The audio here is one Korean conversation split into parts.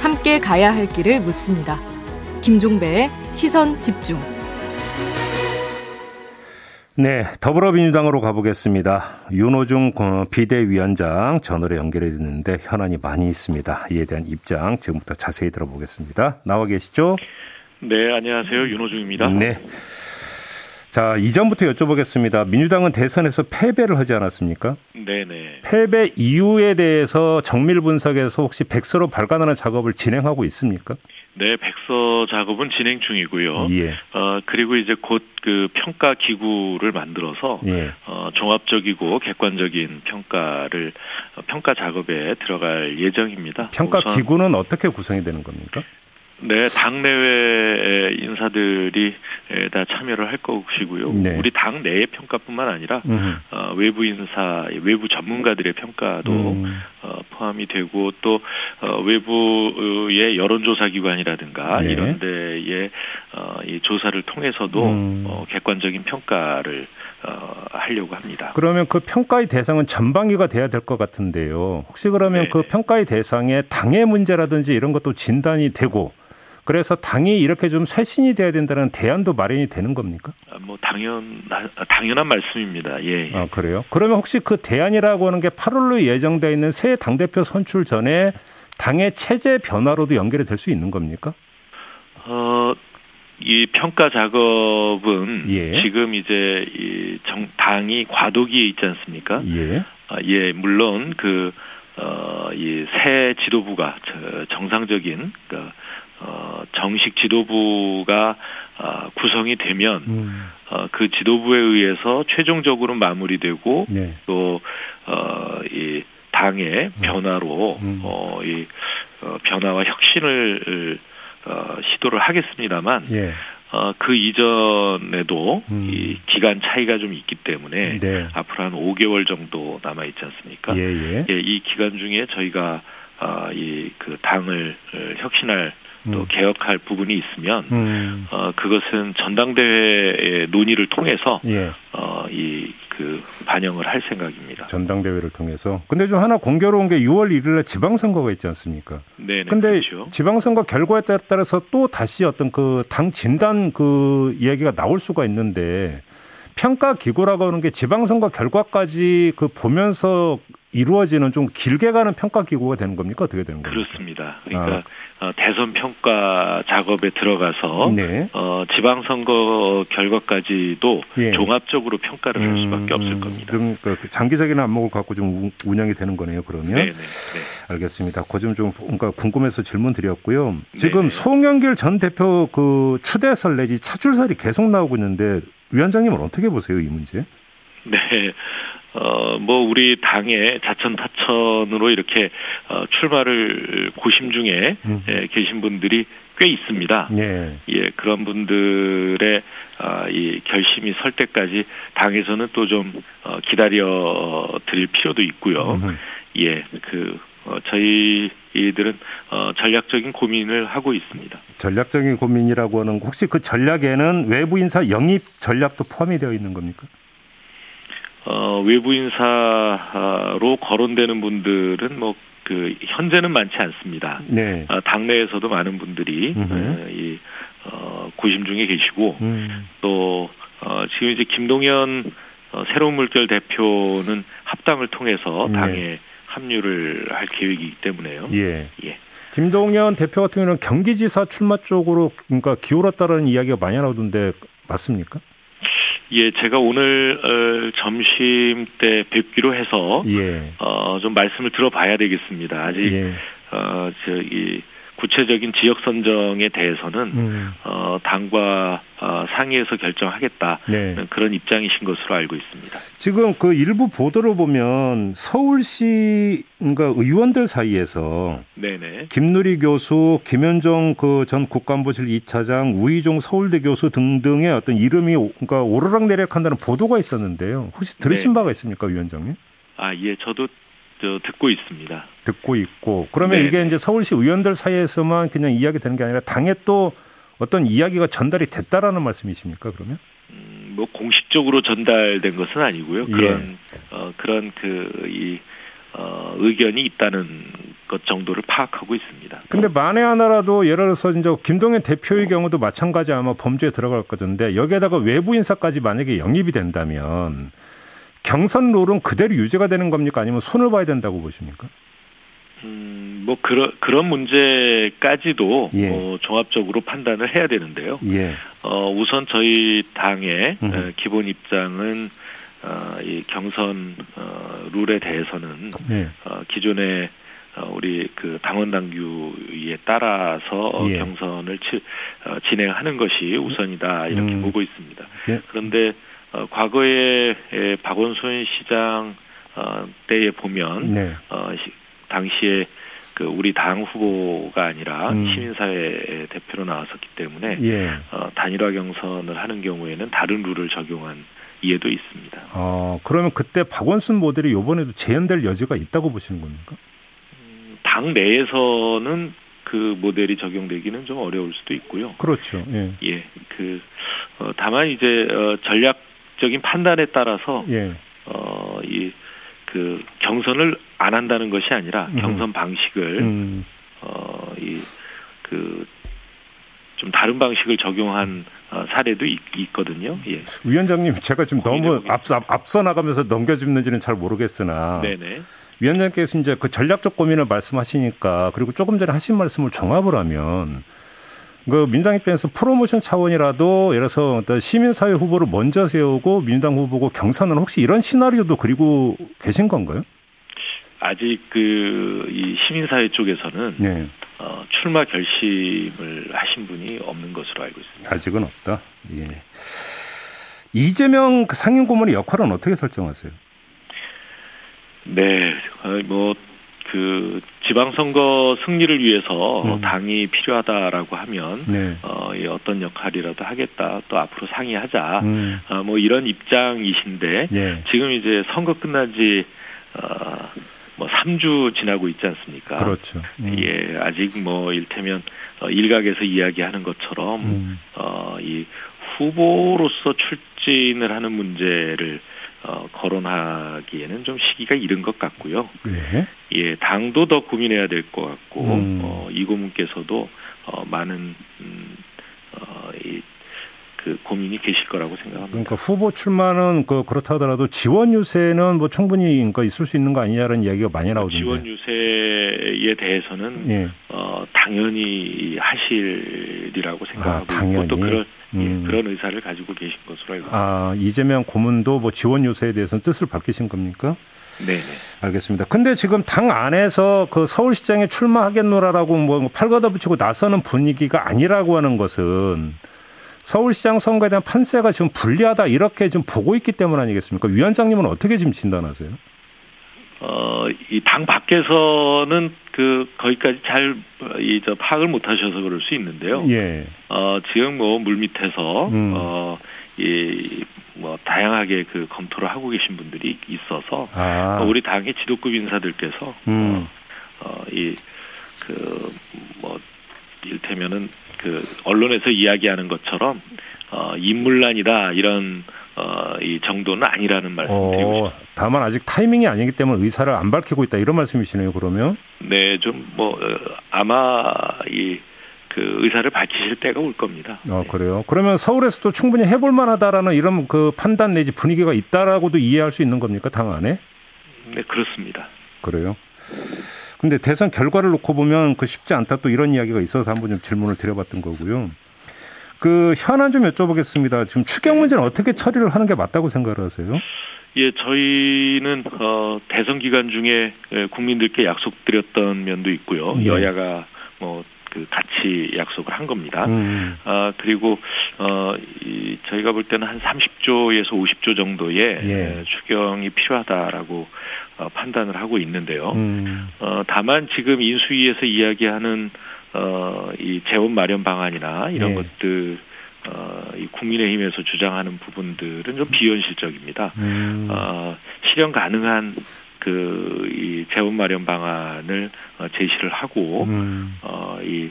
함께 가야 할 길을 묻습니다. 김종배의 시선 집중. 네, 더불어민주당으로 가보겠습니다. 윤호중 비대위원장 전화로 연결해 드는데 현안이 많이 있습니다. 이에 대한 입장 지금부터 자세히 들어보겠습니다. 나와 계시죠? 네, 안녕하세요. 윤호중입니다. 네. 자, 이전부터 여쭤보겠습니다. 민주당은 대선에서 패배를 하지 않았습니까? 네네. 패배 이유에 대해서 정밀 분석에서 혹시 백서로 발간하는 작업을 진행하고 있습니까? 네, 백서 작업은 진행 중이고요. 예. 어, 그리고 이제 곧 그 평가 기구를 만들어서 예. 어, 종합적이고 객관적인 평가를 어, 평가 작업에 들어갈 예정입니다. 평가 기구는 어떻게 구성이 되는 겁니까? 네, 당내외 인사들이 다 참여를 할 것이고요. 네. 우리 당 내의 평가뿐만 아니라 음. 어, 외부 인사, 외부 전문가들의 평가도 음. 어, 포함이 되고 또 어, 외부의 여론조사 기관이라든가 네. 이런 데의 어, 이 조사를 통해서도 음. 어, 객관적인 평가를 어, 하려고 합니다. 그러면 그 평가의 대상은 전방위가 돼야 될 것 같은데요. 혹시 그러면 네네. 그 평가의 대상에 당의 문제라든지 이런 것도 진단이 되고 그래서 당이 이렇게 좀 쇄신이 돼야 된다는 대안도 마련이 되는 겁니까? 아, 뭐 당연 당연한 말씀입니다. 예. 예. 아, 그래요? 그러면 혹시 그 대안이라고 하는 게 8월로 예정돼 있는 새 당 대표 선출 전에 당의 체제 변화로도 연결이 될 수 있는 겁니까? 어, 이 평가 작업은 예. 지금 이제 이 정, 당이 과도기에 있지 않습니까? 예. 아, 예, 물론 그, 어, 이 새 지도부가 저, 정상적인, 그, 어, 정식 지도부가 어, 구성이 되면 음. 어, 그 지도부에 의해서 최종적으로 마무리되고 네. 또, 어, 이 당의 변화로, 음. 어, 이, 어, 변화와 혁신을, 어, 시도를 하겠습니다만, 예. 어, 그 이전에도 음. 이 기간 차이가 좀 있기 때문에 네. 앞으로 한 5개월 정도 남아 있지 않습니까? 예, 예. 예, 이 기간 중에 저희가 아, 이그 당을 어, 혁신할 또 음. 개혁할 부분이 있으면 음. 어 그것은 전당대회의 논의를 통해서 예. 어 이 그 반영을 할 생각입니다. 전당대회를 통해서. 근데 좀 하나 공교로운 게 6월 1일에 지방선거가 있지 않습니까? 네, 네. 근데 그렇죠. 지방선거 결과에 따라서 또 다시 어떤 그 당 진단 그 이야기가 나올 수가 있는데 평가 기구라고 하는 게 지방선거 결과까지 그 보면서 이루어지는 좀 길게 가는 평가 기구가 되는 겁니까? 어떻게 되는 겁니까? 그렇습니다. 그러니까 어, 대선 평가 작업에 들어가서 네. 어, 지방선거 결과까지도 예. 종합적으로 평가를 할 수밖에 음, 없을 겁니다. 좀그 장기적인 안목을 갖고 좀 우- 운영이 되는 거네요. 그러면 네, 네, 네. 알겠습니다. 그점좀 그러니까 궁금해서 질문 드렸고요. 지금 네네. 송영길 전 대표 그 추대설 내지 차출설이 계속 나오고 있는데 위원장님은 어떻게 보세요 이 문제? 네. 어, 뭐, 우리 당의 자천타천으로 이렇게, 어, 출마를 고심 중에, 음. 예, 계신 분들이 꽤 있습니다. 예. 예, 그런 분들의, 아, 이 결심이 설 때까지 당에서는 또 좀, 어, 기다려 드릴 필요도 있고요. 음. 예, 그, 어, 저희들은, 어, 전략적인 고민을 하고 있습니다. 전략적인 고민이라고 하는 거, 혹시 그 전략에는 외부 인사 영입 전략도 포함이 되어 있는 겁니까? 어, 외부 인사로 거론되는 분들은 뭐, 그, 현재는 많지 않습니다. 네. 아, 당내에서도 많은 분들이. 어, 이, 어, 고심 중에 계시고, 음. 또, 어, 지금 이제 김동연 어, 새로운 물결 대표는 합당을 통해서 네. 당에 합류를 할 계획이기 때문에요. 예. 예. 김동연 대표 같은 경우는 경기지사 출마 쪽으로 그러니까 기울었다라는 이야기가 많이 나오던데 맞습니까? 예, 제가 오늘 어, 점심 때 뵙기로 해서 예. 어, 좀 말씀을 들어봐야 되겠습니다. 아직 예. 어, 저이 구체적인 지역 선정에 대해서는 음. 어, 당과 어, 상의해서 결정하겠다 네. 그런 입장이신 것으로 알고 있습니다. 지금 그 일부 보도를 보면 서울시 그러니까 의원들 사이에서 네네. 김누리 교수, 김현정 그 전 국가안보실 2차장, 우희종 서울대 교수 등등의 어떤 이름이 오- 그러니까 오르락내리락한다는 보도가 있었는데요. 혹시 들으신 네. 바가 있습니까, 위원장님? 아, 예, 저도 저 듣고 있습니다. 듣고 있고 그러면 네, 이게 네. 이제 서울시 의원들 사이에서만 그냥 이야기 되는 게 아니라 당에 또 어떤 이야기가 전달이 됐다라는 말씀이십니까? 그러면? 음, 뭐 공식적으로 전달된 것은 아니고요. 예. 그런 어, 그런 그이 어, 의견이 있다는 것 정도를 파악하고 있습니다. 근데 만에 하나라도 예를 들어서 이제 김동연 대표의 경우도 마찬가지 아마 범죄에 들어갈 거던데 여기에다가 외부 인사까지 만약에 영입이 된다면 경선 룰은 그대로 유지가 되는 겁니까 아니면 손을 봐야 된다고 보십니까? 음, 뭐 그런 그런 문제까지도 예. 어, 종합적으로 판단을 해야 되는데요. 예. 어, 우선 저희 당의 음. 어, 기본 입장은 어, 이 경선 어, 룰에 대해서는 예. 어, 기존의 어, 우리 그 당원 당규에 따라서 예. 경선을 치, 어, 진행하는 것이 우선이다 이렇게 음. 보고 있습니다. 예. 그런데 어, 과거에 에, 박원순 시장 어, 때에 보면 네. 어, 시, 당시에 그 우리 당 후보가 아니라 음. 시민사회 대표로 나왔었기 때문에 예. 어, 단일화 경선을 하는 경우에는 다른 룰을 적용한 이해도 있습니다. 어, 그러면 그때 박원순 모델이 이번에도 재현될 여지가 있다고 보시는 겁니까? 당 내에서는 그 모델이 적용되기는 좀 어려울 수도 있고요. 그렇죠. 예. 예, 그 어, 다만 이제 어, 전략적인 판단에 따라서 예. 어, 이 그 경선을 안 한다는 것이 아니라 음. 경선 방식을 음. 어, 이그 좀 다른 방식을 적용한 어, 사례도 있, 있거든요. 예. 위원장님 제가 좀 너무. 앞서 앞서 나가면서 넘겨짚는지는 잘 모르겠으나 네네. 위원장께서 이제 그 전략적 고민을 말씀하시니까 그리고 조금 전에 하신 말씀을 종합을 하면 그 민주당 입장에서 프로모션 차원이라도 예를 들어서 어떤 시민사회 후보를 먼저 세우고 민주당 후보고 경선은 혹시 이런 시나리오도 그리고 계신 건가요? 아직 그 이 시민사회 쪽에서는 네, 어, 출마 결심을 하신 분이 없는 것으로 알고 있습니다. 아직은 없다. 예. 이재명 그 상임 고문의 역할은 어떻게 설정하세요? 네, 뭐 그 지방선거 승리를 위해서 음. 당이 필요하다라고 하면 네. 어, 이 어떤 역할이라도 하겠다. 또 앞으로 상의하자. 음, 어, 뭐 이런 입장이신데 예. 지금 이제 선거 끝난 지 어, 뭐 3주 지나고 있지 않습니까? 그렇죠. 음. 예, 아직 뭐 일테면 어, 일각에서 이야기하는 것처럼 음. 어, 이 후보로서 출진을 하는 문제를 어, 거론하기에는 좀 시기가 이른 것 같고요. 예. 예, 당도 더 고민해야 될 것 같고, 음. 어, 이 고문께서도 어, 많은 음, 어, 이, 그 고민이 계실 거라고 생각합니다. 그러니까 후보 출마는 그 그렇다 하더라도 지원 유세는 뭐 충분히 그러니까 있을 수 있는 거 아니냐는 이야기가 많이 나오던데. 지원 유세에 대해서는 예. 어, 당연히 하실이라고 생각하고 아, 당연히. 또 그런 예, 음. 그런 의사를 가지고 계신 것으로 알고 있습니다. 아 이재명 고문도 뭐 지원 유세에 대해서는 뜻을 밝히신 겁니까? 네네. 알겠습니다. 근데 지금 당 안에서 그 서울시장에 출마하겠노라라고 뭐 팔걷어 붙이고 나서는 분위기가 아니라고 하는 것은 서울시장 선거에 대한 판세가 지금 불리하다 이렇게 좀 보고 있기 때문 아니겠습니까? 위원장님은 어떻게 지금 진단하세요? 어, 이 당 밖에서는 그 거기까지 잘 이 저 파악을 못 하셔서 그럴 수 있는데요. 예. 어, 지금 뭐 물밑에서 음. 어, 이뭐 다양하게 그 검토를 하고 계신 분들이 있어서 아. 어, 우리 당의 지도급 인사들께서 음. 어, 이그뭐 일테면은 그 언론에서 이야기하는 것처럼 어, 인물난이다 이런 어, 이 정도는 아니라는 말씀드리고 어, 싶습니다. 다만 아직 타이밍이 아니기 때문에 의사를 안 밝히고 있다 이런 말씀이시네요. 그러면 네, 좀 뭐 아마 이 그 의사를 밝히실 때가 올 겁니다. 어 네. 그래요. 그러면 서울에서도 충분히 해볼 만하다라는 이런 그 판단 내지 분위기가 있다라고도 이해할 수 있는 겁니까 당 안에? 네, 그렇습니다. 그래요. 근데 대선 결과를 놓고 보면 그 쉽지 않다 또 이런 이야기가 있어서 한번 좀 질문을 드려봤던 거고요. 그 현안 좀 여쭤보겠습니다. 지금 추경 문제는 어떻게 처리를 하는 게 맞다고 생각을 하세요? 예, 저희는 어 대선 기간 중에 예, 국민들께 약속드렸던 면도 있고요. 예. 여야가 뭐 그 같이 약속을 한 겁니다. 음, 아 그리고 어 이 저희가 볼 때는 한 30조에서 50조 정도의 예. 에, 추경이 필요하다라고 어, 판단을 하고 있는데요. 음, 어 다만 지금 인수위에서 이야기하는 어 이 재원 마련 방안이나 이런 예. 것들 어 이 국민의힘에서 주장하는 부분들은 좀 비현실적입니다. 음, 어 실현 가능한 그 이 재원 마련 방안을 어, 제시를 하고 음. 어 이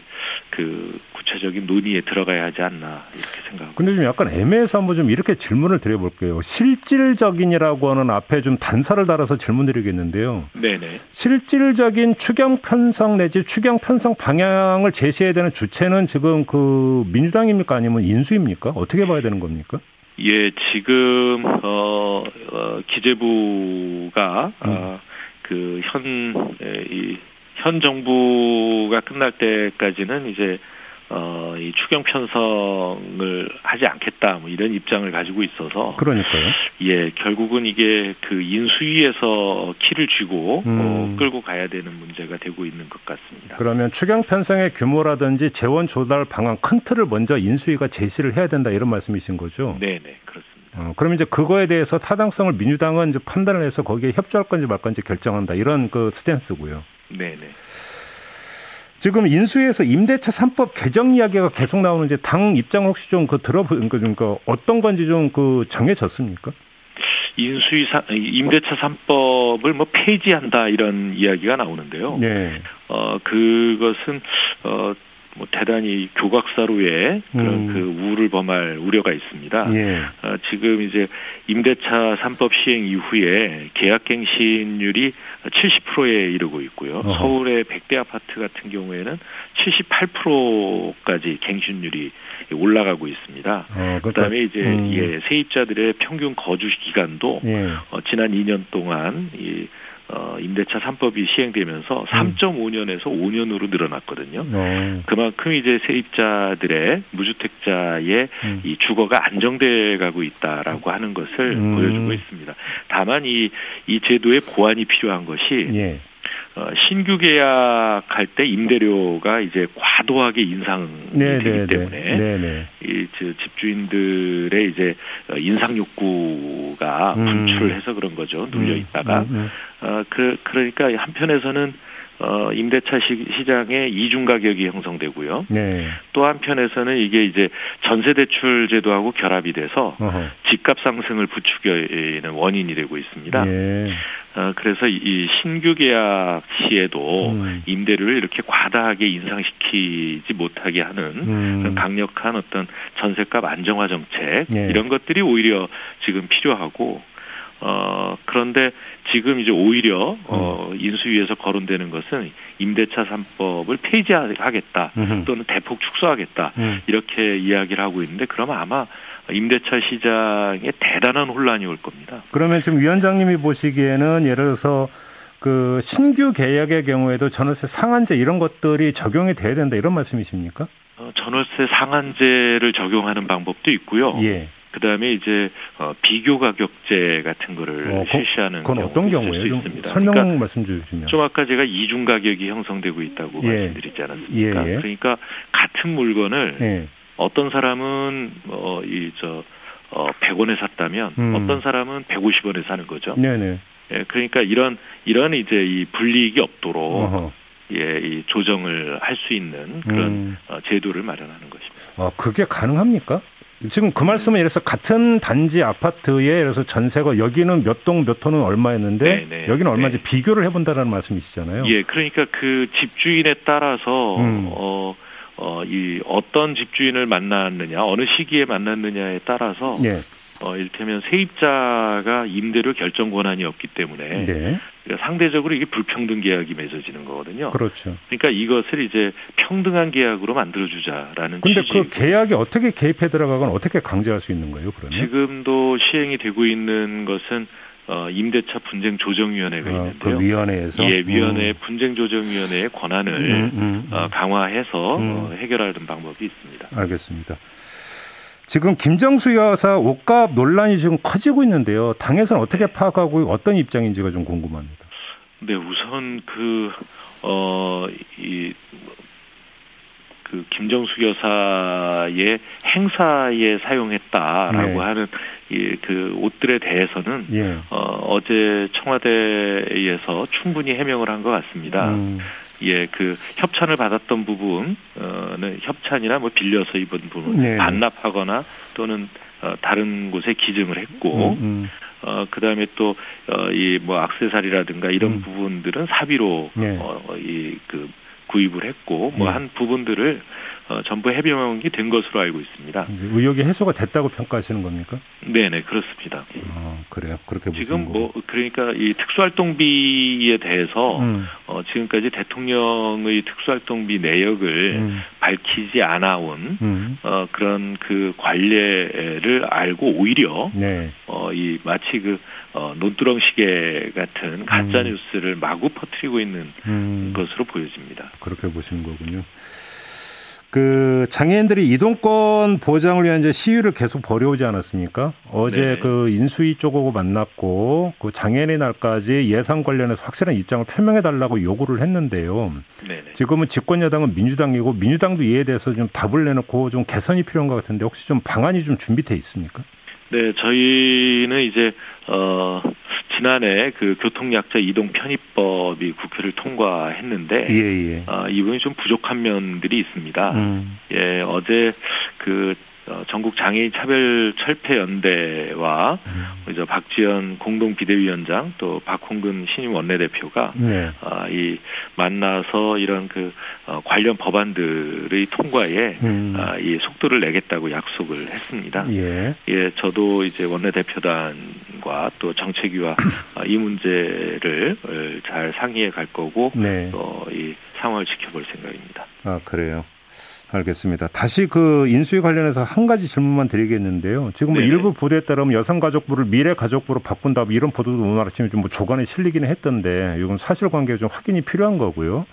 그 구체적인 논의에 들어가야 하지 않나 이렇게 생각합니다. 근데 좀 약간 애매해서 한번 좀 이렇게 질문을 드려볼게요. 실질적인이라고 하는 앞에 좀 단서를 달아서 질문 드리겠는데요. 네네. 실질적인 추경 편성 내지 추경 편성 방향을 제시해야 되는 주체는 지금 그 민주당입니까 아니면 인수입니까? 어떻게 봐야 되는 겁니까? 예, 지금 어, 어 기재부가 음. 어, 그현이 현 정부가 끝날 때까지는 이제 어, 이 추경 편성을 하지 않겠다, 뭐 이런 입장을 가지고 있어서. 그러니까요. 예, 결국은 이게 그 인수위에서 키를 쥐고, 음. 어, 끌고 가야 되는 문제가 되고 있는 것 같습니다. 그러면 추경 편성의 규모라든지 재원 조달 방안 큰 틀을 먼저 인수위가 제시를 해야 된다 이런 말씀이신 거죠? 네 네, 그렇습니다. 어, 그럼 이제 그거에 대해서 타당성을 민주당은 이제 판단을 해서 거기에 협조할 건지 말 건지 결정한다 이런 그 스탠스고요. 네 네. 지금 인수위에서 임대차 3법 개정 이야기가 계속 나오는데 당 입장 혹시 좀 그 들어보는 거좀 그 어떤 건지 좀 그 정해졌습니까? 인수위 사, 임대차 3법을 뭐 폐지한다 이런 이야기가 나오는데요. 네. 어, 그것은, 어, 뭐 대단히 교각사로의 그런 음. 그 우를 범할 우려가 있습니다. 예. 어, 지금 이제 임대차 3법 시행 이후에 계약갱신율이 70%에 이르고 있고요. 어허. 서울의 100대 아파트 같은 경우에는 78%까지 갱신율이 올라가고 있습니다. 어, 그다음에 이제 음. 예, 세입자들의 평균 거주 기간도 예. 어, 지난 2년 동안 이 어, 임대차 3법이 시행되면서 음. 3.5년에서 5년으로 늘어났거든요. 어. 그만큼 이제 세입자들의 무주택자의 음. 이 주거가 안정돼 가고 있다라고 하는 것을 음. 보여주고 있습니다. 다만 이, 이 제도의 보완이 필요한 것이 예. 어, 신규 계약할 때 임대료가 이제 과도하게 인상이 네, 되기 네, 때문에 네. 네, 네. 이 저, 집주인들의 이제 어, 인상 욕구가 음. 분출해서 그런 거죠. 눌려 있다가 음, 음, 어, 그, 그러니까 한편에서는 어, 임대차 시, 시장에 이중 가격이 형성되고요. 네. 또 한편에서는 이게 이제 전세 대출 제도하고 결합이 돼서 어허. 집값 상승을 부추기는 원인이 되고 있습니다. 예. 어, 그래서 이- 이 신규 계약 시에도 음. 임대료를 이렇게 과다하게 인상시키지 못하게 하는 음. 그런 강력한 어떤 전세값 안정화 정책 예. 이런 것들이 오히려 지금 필요하고 어 그런데 지금 이제 오히려 어 인수위에서 거론되는 것은 임대차 3법을 폐지하겠다 음흠. 또는 대폭 축소하겠다 음. 이렇게 이야기를 하고 있는데 그러면 아마 임대차 시장에 대단한 혼란이 올 겁니다. 그러면 지금 위원장님이 보시기에는 예를 들어서 그 신규 계약의 경우에도 전월세 상한제 이런 것들이 적용이 돼야 된다 이런 말씀이십니까? 어, 전월세 상한제를 적용하는 방법도 있고요. 예. 그다음에 이제 어, 비교 가격제 같은 거를 어, 그- 실시하는 그건 어떤 경우예요? 수좀 있습니다. 설명 그러니까 말씀 주시면. 좀 아까 제가 이중 가격이 형성되고 있다고 예. 말씀드리지 않았습니까? 예, 예. 그러니까 같은 물건을 예. 어떤 사람은 어, 이저 어, 100원에 샀다면 음. 어떤 사람은 150원에 사는 거죠. 네네. 예, 그러니까 이런 이런 이제 이 불이익이 없도록 어허. 예, 이 조정을 할 수 있는 그런 음. 어, 제도를 마련하는 것입니다. 아, 그게 가능합니까? 지금 그 말씀은 예를 들어서 같은 단지 아파트에 예를 들어서 전세가 여기는 몇 동몇 호는 얼마였는데 네, 네, 여기는 얼마인지 네. 비교를 해본다라는 말씀이시잖아요. 예, 그러니까 그 집주인에 따라서 음. 어, 어, 이 어떤 집주인을 만났느냐, 어느 시기에 만났느냐에 따라서 예. 어, 이를테면 세입자가 임대료 결정 권한이 없기 때문에 네. 그러니까 상대적으로 이게 불평등 계약이 맺어지는 거거든요. 그렇죠. 그러니까 이것을 이제 평등한 계약으로 만들어주자라는 취지. 그 계약이 어떻게 개입해 들어가거나 어떻게 강제할 수 있는 거예요, 그러면? 지금도 시행이 되고 있는 것은 어, 임대차 분쟁 조정위원회가 어, 있는데요. 그 위원회에서 예, 위원회 분쟁 조정위원회의 권한을 음, 음, 음. 어, 강화해서 음. 어, 해결하는 방법이 있습니다. 알겠습니다. 지금 김정수 여사 옷값 논란이 지금 커지고 있는데요. 당에서는 어떻게 네. 파악하고 어떤 입장인지가 좀 궁금합니다. 네, 우선 그, 어, 이, 그 김정수 여사의 행사에 사용했다라고 네. 하는 이그 옷들에 대해서는 예. 어, 어제 청와대에서 충분히 해명을 한 것 같습니다. 음, 예, 그 협찬을 받았던 부분은 협찬이나 뭐 빌려서 입은 부분 네. 반납하거나 또는 어, 다른 곳에 기증을 했고 음, 음. 어 그다음에 또 어 이 뭐 악세사리라든가 이런 음. 부분들은 사비로 네. 어 이 그 구입을 했고 뭐한 예. 부분들을 어, 전부 해명이 된 것으로 알고 있습니다. 의혹이 해소가 됐다고 평가하시는 겁니까? 네네 그렇습니다. 아, 그래요. 그렇게 지금 뭐 그러니까 이 특수활동비에 대해서 음. 어, 지금까지 대통령의 특수활동비 내역을 음. 밝히지 않아온 음. 어, 그런 그 관례를 알고 오히려 네. 어, 이 마치 그 어, 논두렁 시계 같은 가짜 음. 뉴스를 마구 퍼뜨리고 있는 음. 것으로 보여집니다. 그렇게 보시는 거군요. 그 장애인들이 이동권 보장을 위한 이제 시위를 계속 벌여오지 않았습니까? 어제 네. 그 인수위 쪽하고 만났고 그 장애인의 날까지 예산 관련해서 확실한 입장을 표명해 달라고 요구를 했는데요. 네. 지금은 집권 여당은 민주당이고 민주당도 이에 대해서 좀 답을 내놓고 좀 개선이 필요한 것 같은데 혹시 좀 방안이 좀 준비돼 있습니까? 네, 저희는 이제 어 지난해 그 교통약자 이동 편입법이 국회를 통과했는데 예, 예. 어, 이 부분이 좀 부족한 면들이 있습니다. 음. 예, 어제 그 어, 전국 장애인 차별 철폐 연대와 음. 이제 박지원 공동 비대위원장 또 박홍근 신임 원내대표가 네. 어, 이 만나서 이런 그 어, 관련 법안들의 통과에 음. 어, 이 속도를 내겠다고 약속을 했습니다. 예. 예, 저도 이제 원내대표단과 또 정책위와 어, 이 문제를 잘 상의해 갈 거고 네. 또이 상황을 지켜볼 생각입니다. 아 그래요. 알겠습니다. 다시 그 인수위 관련해서 한 가지 질문만 드리겠는데요. 지금 뭐 일부 보도에 따르면 여성가족부를 미래가족부로 바꾼다 뭐 이런 보도도 오늘 아침에 좀 뭐 조간에 실리기는 했던데 이건 사실관계가 좀 확인이 필요한 거고요.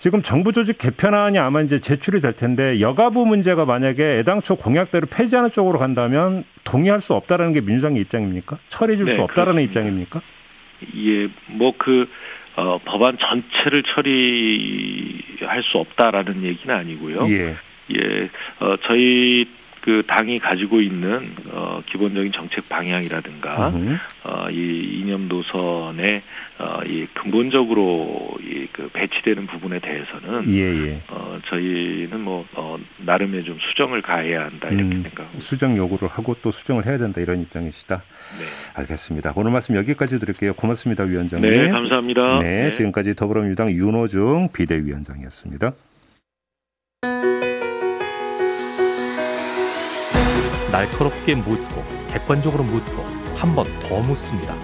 지금 정부 조직 개편안이 아마 이제 제출이 될 텐데 여가부 문제가 만약에 애당초 공약대로 폐지하는 쪽으로 간다면 동의할 수 없다라는 게 민주당의 입장입니까? 처리해 줄수 네, 없다라는 그렇습니다. 입장입니까? 예, 뭐그 어, 법안 전체를 처리할 수 없다라는 얘기는 아니고요. 예. 예, 어, 저희 그 당이 가지고 있는 어 기본적인 정책 방향이라든가 어이 이념 노선에 어이 근본적으로 이그 배치되는 부분에 대해서는 예, 예. 어 저희는 뭐어 나름의 좀 수정을 가해야 한다 이렇게 음, 생각합니다. 수정 요구를 하고 또 수정을 해야 된다 이런 입장이시다. 네. 알겠습니다. 오늘 말씀 여기까지 드릴게요. 고맙습니다, 위원장님. 네, 감사합니다. 네, 네. 지금까지 더불어민주당 윤호중 비대위원장이었습니다. 날카롭게 묻고 객관적으로 묻고 한 번 더 묻습니다.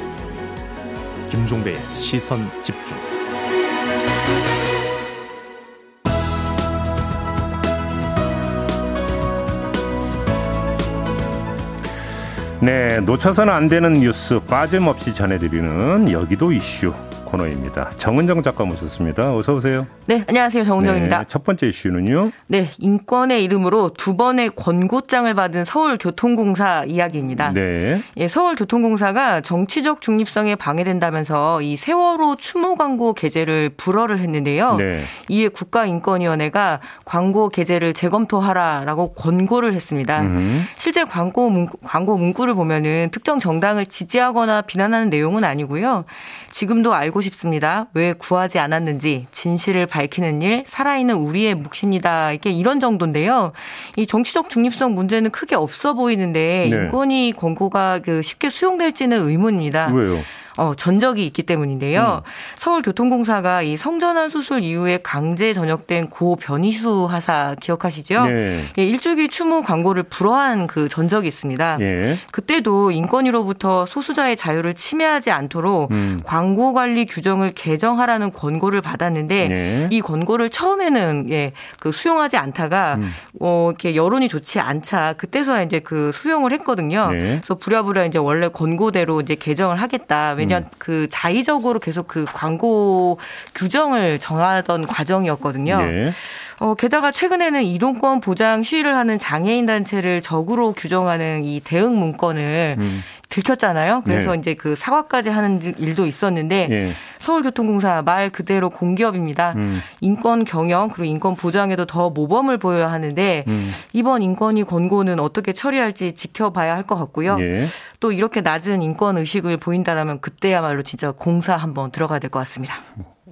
김종배의 시선 집중. 네, 놓쳐서는 안 되는 뉴스 빠짐없이 전해드리는 여기도 이슈 코너입니다. 정은정 작가 모셨습니다. 어서 오세요. 네, 안녕하세요. 정은정입니다. 네, 첫 번째 이슈는요. 네, 인권의 이름으로 두 번의 권고장을 받은 서울교통공사 이야기입니다. 네. 예, 서울교통공사가 정치적 중립성에 방해된다면서 이 세월호 추모 광고 게재를 불허를 했는데요. 네. 이에 국가인권위원회가 광고 게재를 재검토하라라고 권고를 했습니다. 음. 실제 광고 문구, 광고 문구를 보면은 특정 정당을 지지하거나 비난하는 내용은 아니고요. 지금도 알고 싶습니다. 왜 구하지 않았는지 진실을 밝히는 일 살아있는 우리의 몫입니다. 이게 이런 정도인데요. 이 정치적 중립성 문제는 크게 없어 보이는데 네. 인권위 권고가 그 쉽게 수용될지는 의문입니다. 왜요? 어, 전적이 있기 때문인데요. 음. 서울교통공사가 이 성전환 수술 이후에 강제 전역된 고 변희수 하사 기억하시죠? 네. 예, 일주기 추모 광고를 불허한 그 전적이 있습니다. 예. 그때도 인권위로부터 소수자의 자유를 침해하지 않도록 음. 광고 관리 규정을 개정하라는 권고를 받았는데 네. 이 권고를 처음에는 예, 그 수용하지 않다가 음. 어, 이렇게 여론이 좋지 않자 그때서야 이제 그 수용을 했거든요. 네. 그래서 부랴부랴 이제 원래 권고대로 이제 개정을 하겠다. 왜냐 음. 그 자의적으로 계속 그 광고 규정을 정하던 과정이었거든요. 네. 어, 게다가 최근에는 이동권 보장 시위를 하는 장애인 단체를 적으로 규정하는 이 대응 문건을 음. 들켰잖아요. 그래서 네. 이제 그 사과까지 하는 일도 있었는데 네. 서울교통공사 말 그대로 공기업입니다. 음. 인권 경영 그리고 인권 보장에도 더 모범을 보여야 하는데 음. 이번 인권위 권고는 어떻게 처리할지 지켜봐야 할 것 같고요. 네. 또 이렇게 낮은 인권 의식을 보인다라면 그때야말로 진짜 공사 한번 들어가야 될 것 같습니다.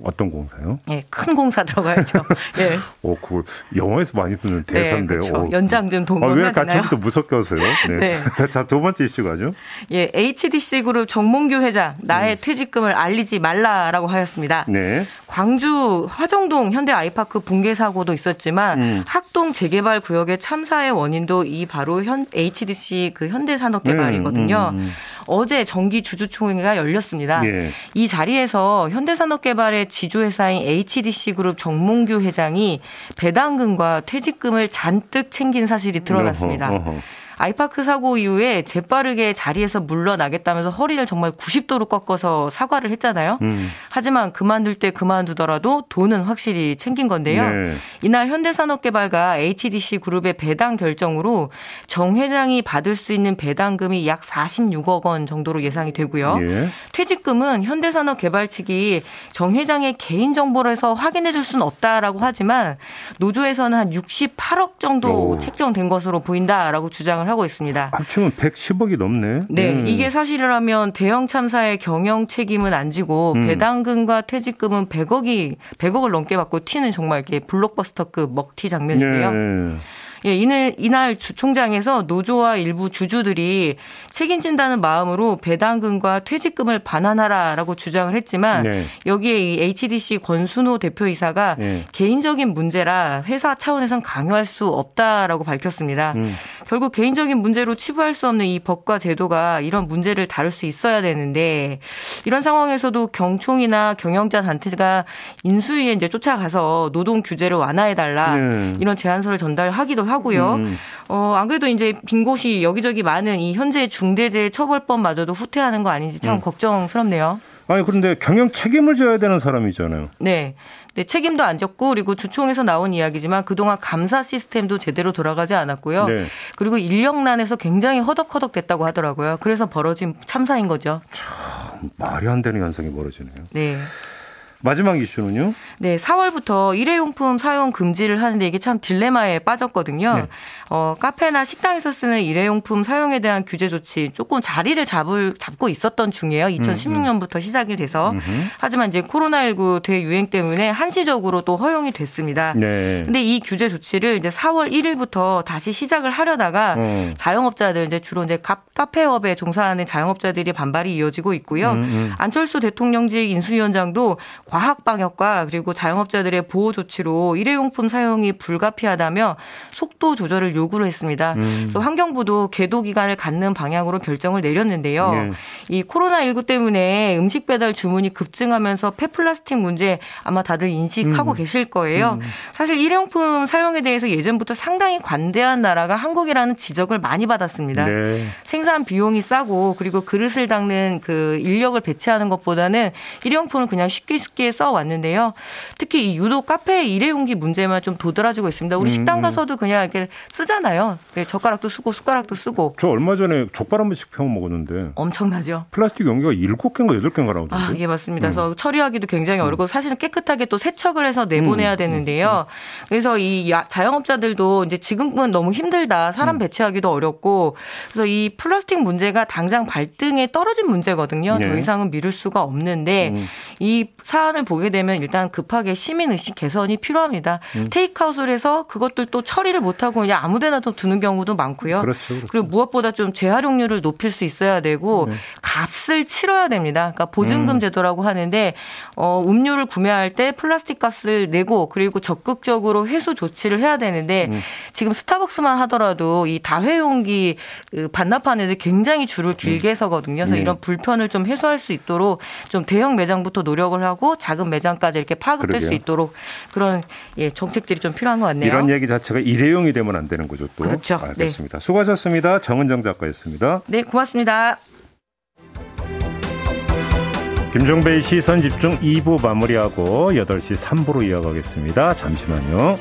어떤 공사요? 예, 큰 공사 들어가야죠. 예. 오, 그걸 영화에서 많이 듣는 네, 대사인데요. 네, 그렇죠. 연장 좀 동원해야 아, 왜 같이부터 무섭게 하세요? 네. 네. 자, 두 번째 이슈 가죠. 예, HDC 그룹 정몽규 회장 나의 음. 퇴직금을 알리지 말라라고 하였습니다. 네. 광주 화정동 현대 아이파크 붕괴 사고도 있었지만 음. 학동 재개발 구역의 참사의 원인도 이 바로 현 HDC 그 현대산업개발이거든요. 음, 음, 음. 어제 정기 주주총회가 열렸습니다. 예. 이 자리에서 현대산업개발의 지주회사인 HDC 그룹 정몽규 회장이 배당금과 퇴직금을 잔뜩 챙긴 사실이 드러났습니다. 어허, 어허. 아이파크 사고 이후에 재빠르게 자리에서 물러나겠다면서 허리를 정말 90도로 꺾어서 사과를 했잖아요. 음. 하지만 그만둘 때 그만두더라도 돈은 확실히 챙긴 건데요. 네. 이날 현대산업개발과 HDC 그룹의 배당 결정으로 정 회장이 받을 수 있는 배당금이 약 46억 원 정도로 예상이 되고요. 예. 퇴직금은 현대산업개발 측이 정 회장의 개인 정보를 해서 확인해 줄 수는 없다라고 하지만 노조에서는 한 68억 정도 오. 책정된 것으로 보인다라고 주장을 하고 있습니다. 합치면 110억이 넘네. 네, 음. 이게 사실이라면 대형 참사의 경영 책임은 안 지고 음. 배당금과 퇴직금은 100억이 100억을 넘게 받고 튀는 정말 이렇게 블록버스터급 먹튀 장면인데요. 네. 예, 이날, 이날 주총장에서 노조와 일부 주주들이 책임진다는 마음으로 배당금과 퇴직금을 반환하라라고 주장을 했지만 네. 여기에 이 HDC 권순호 대표이사가 네. 개인적인 문제라 회사 차원에선 강요할 수 없다라고 밝혔습니다. 음. 결국 개인적인 문제로 치부할 수 없는 이 법과 제도가 이런 문제를 다룰 수 있어야 되는데 이런 상황에서도 경총이나 경영자 단체가 인수위에 이제 쫓아가서 노동 규제를 완화해 달라 네. 이런 제안서를 전달하기도 하고 요. 음. 어, 안 그래도 이제 빈 곳이 여기저기 많은 이 현재 중대재해 처벌법마저도 후퇴하는 거 아닌지 참 음. 걱정스럽네요. 아니 그런데 경영 책임을 져야 되는 사람이잖아요. 네. 네, 책임도 안 졌고 그리고 주총에서 나온 이야기지만 그동안 감사 시스템도 제대로 돌아가지 않았고요. 네. 그리고 인력난에서 굉장히 허덕허덕 됐다고 하더라고요. 그래서 벌어진 참사인 거죠. 참 말이 안 되는 현상이 벌어지네요. 네. 마지막 이슈는요? 네, 4월부터 일회용품 사용 금지를 하는데 이게 참 딜레마에 빠졌거든요. 네. 어, 카페나 식당에서 쓰는 일회용품 사용에 대한 규제 조치 조금 자리를 잡을 잡고 있었던 중이에요. 2016년부터 음, 음. 시작이 돼서. 음흠. 하지만 이제 코로나19 대유행 때문에 한시적으로 또 허용이 됐습니다. 네. 근데 이 규제 조치를 이제 4월 1일부터 다시 시작을 하려다가 어. 자영업자들 이제 주로 이제 카페업에 종사하는 자영업자들이 반발이 이어지고 있고요. 음, 음. 안철수 대통령직 인수위원장도 과학 방역과 그리고 자영업자들의 보호 조치로 일회용품 사용이 불가피하다며 속도 조절을 요구를 했습니다. 음. 그래서 환경부도 계도 기간을 갖는 방향으로 결정을 내렸는데요. 네. 이 코로나19 때문에 음식 배달 주문이 급증하면서 폐플라스틱 문제 아마 다들 인식하고 음. 계실 거예요. 음. 사실 일회용품 사용에 대해서 예전부터 상당히 관대한 나라가 한국이라는 지적을 많이 받았습니다. 네. 생산 비용이 싸고 그리고 그릇을 닦는 그 인력을 배치하는 것보다는 일회용품을 그냥 쉽게 쉽게 쉽게 써왔는데요. 특히 이 유독 카페 일회용기 문제만 좀 도드라지고 있습니다. 우리 음, 식당 음. 가서도 그냥 이렇게 쓰잖아요. 네, 젓가락도 쓰고 숟가락도 쓰고. 저 얼마 전에 족발 한 번씩 펴 먹었는데. 엄청나죠. 플라스틱 용기가 7개인가 8개인가 나오던데. 아, 예, 맞습니다. 음. 그래서 처리하기도 굉장히 어렵고 음. 사실은 깨끗하게 또 세척을 해서 내보내야 음, 되는데요. 그래서 이 자영업자들도 이제 지금은 너무 힘들다. 사람 배치하기도 어렵고. 그래서 이 플라스틱 문제가 당장 발등에 떨어진 문제거든요. 네. 더 이상은 미룰 수가 없는데 이 사, 사안을 보게 되면 일단 급하게 시민 의식 개선이 필요합니다. 음. 테이크아웃을 해서 그것들 또 처리를 못하고 그냥 아무데나 또 두는 경우도 많고요. 그렇죠, 그렇죠. 그리고 무엇보다 좀 재활용률을 높일 수 있어야 되고 네. 값을 치러야 됩니다. 그러니까 보증금 음. 제도라고 하는데 어, 음료를 구매할 때 플라스틱 값을 내고 그리고 적극적으로 회수 조치를 해야 되는데 음. 지금 스타벅스만 하더라도 이 다회용기 그 반납하는 데 굉장히 줄을 길게 음. 서거든요. 그래서 네. 이런 불편을 좀 해소할 수 있도록 좀 대형 매장부터 노력을 하고 작은 매장까지 이렇게 파급될 그러게요. 수 있도록 그런 예, 정책들이 좀 필요한 것 같네요. 이런 얘기 자체가 일회용이 되면 안 되는 거죠. 또. 그렇죠. 알겠습니다. 네. 수고하셨습니다. 정은정 작가였습니다. 네, 고맙습니다. 김종배의 시선 집중 2부 마무리하고 8시 3부로 이어가겠습니다. 잠시만요.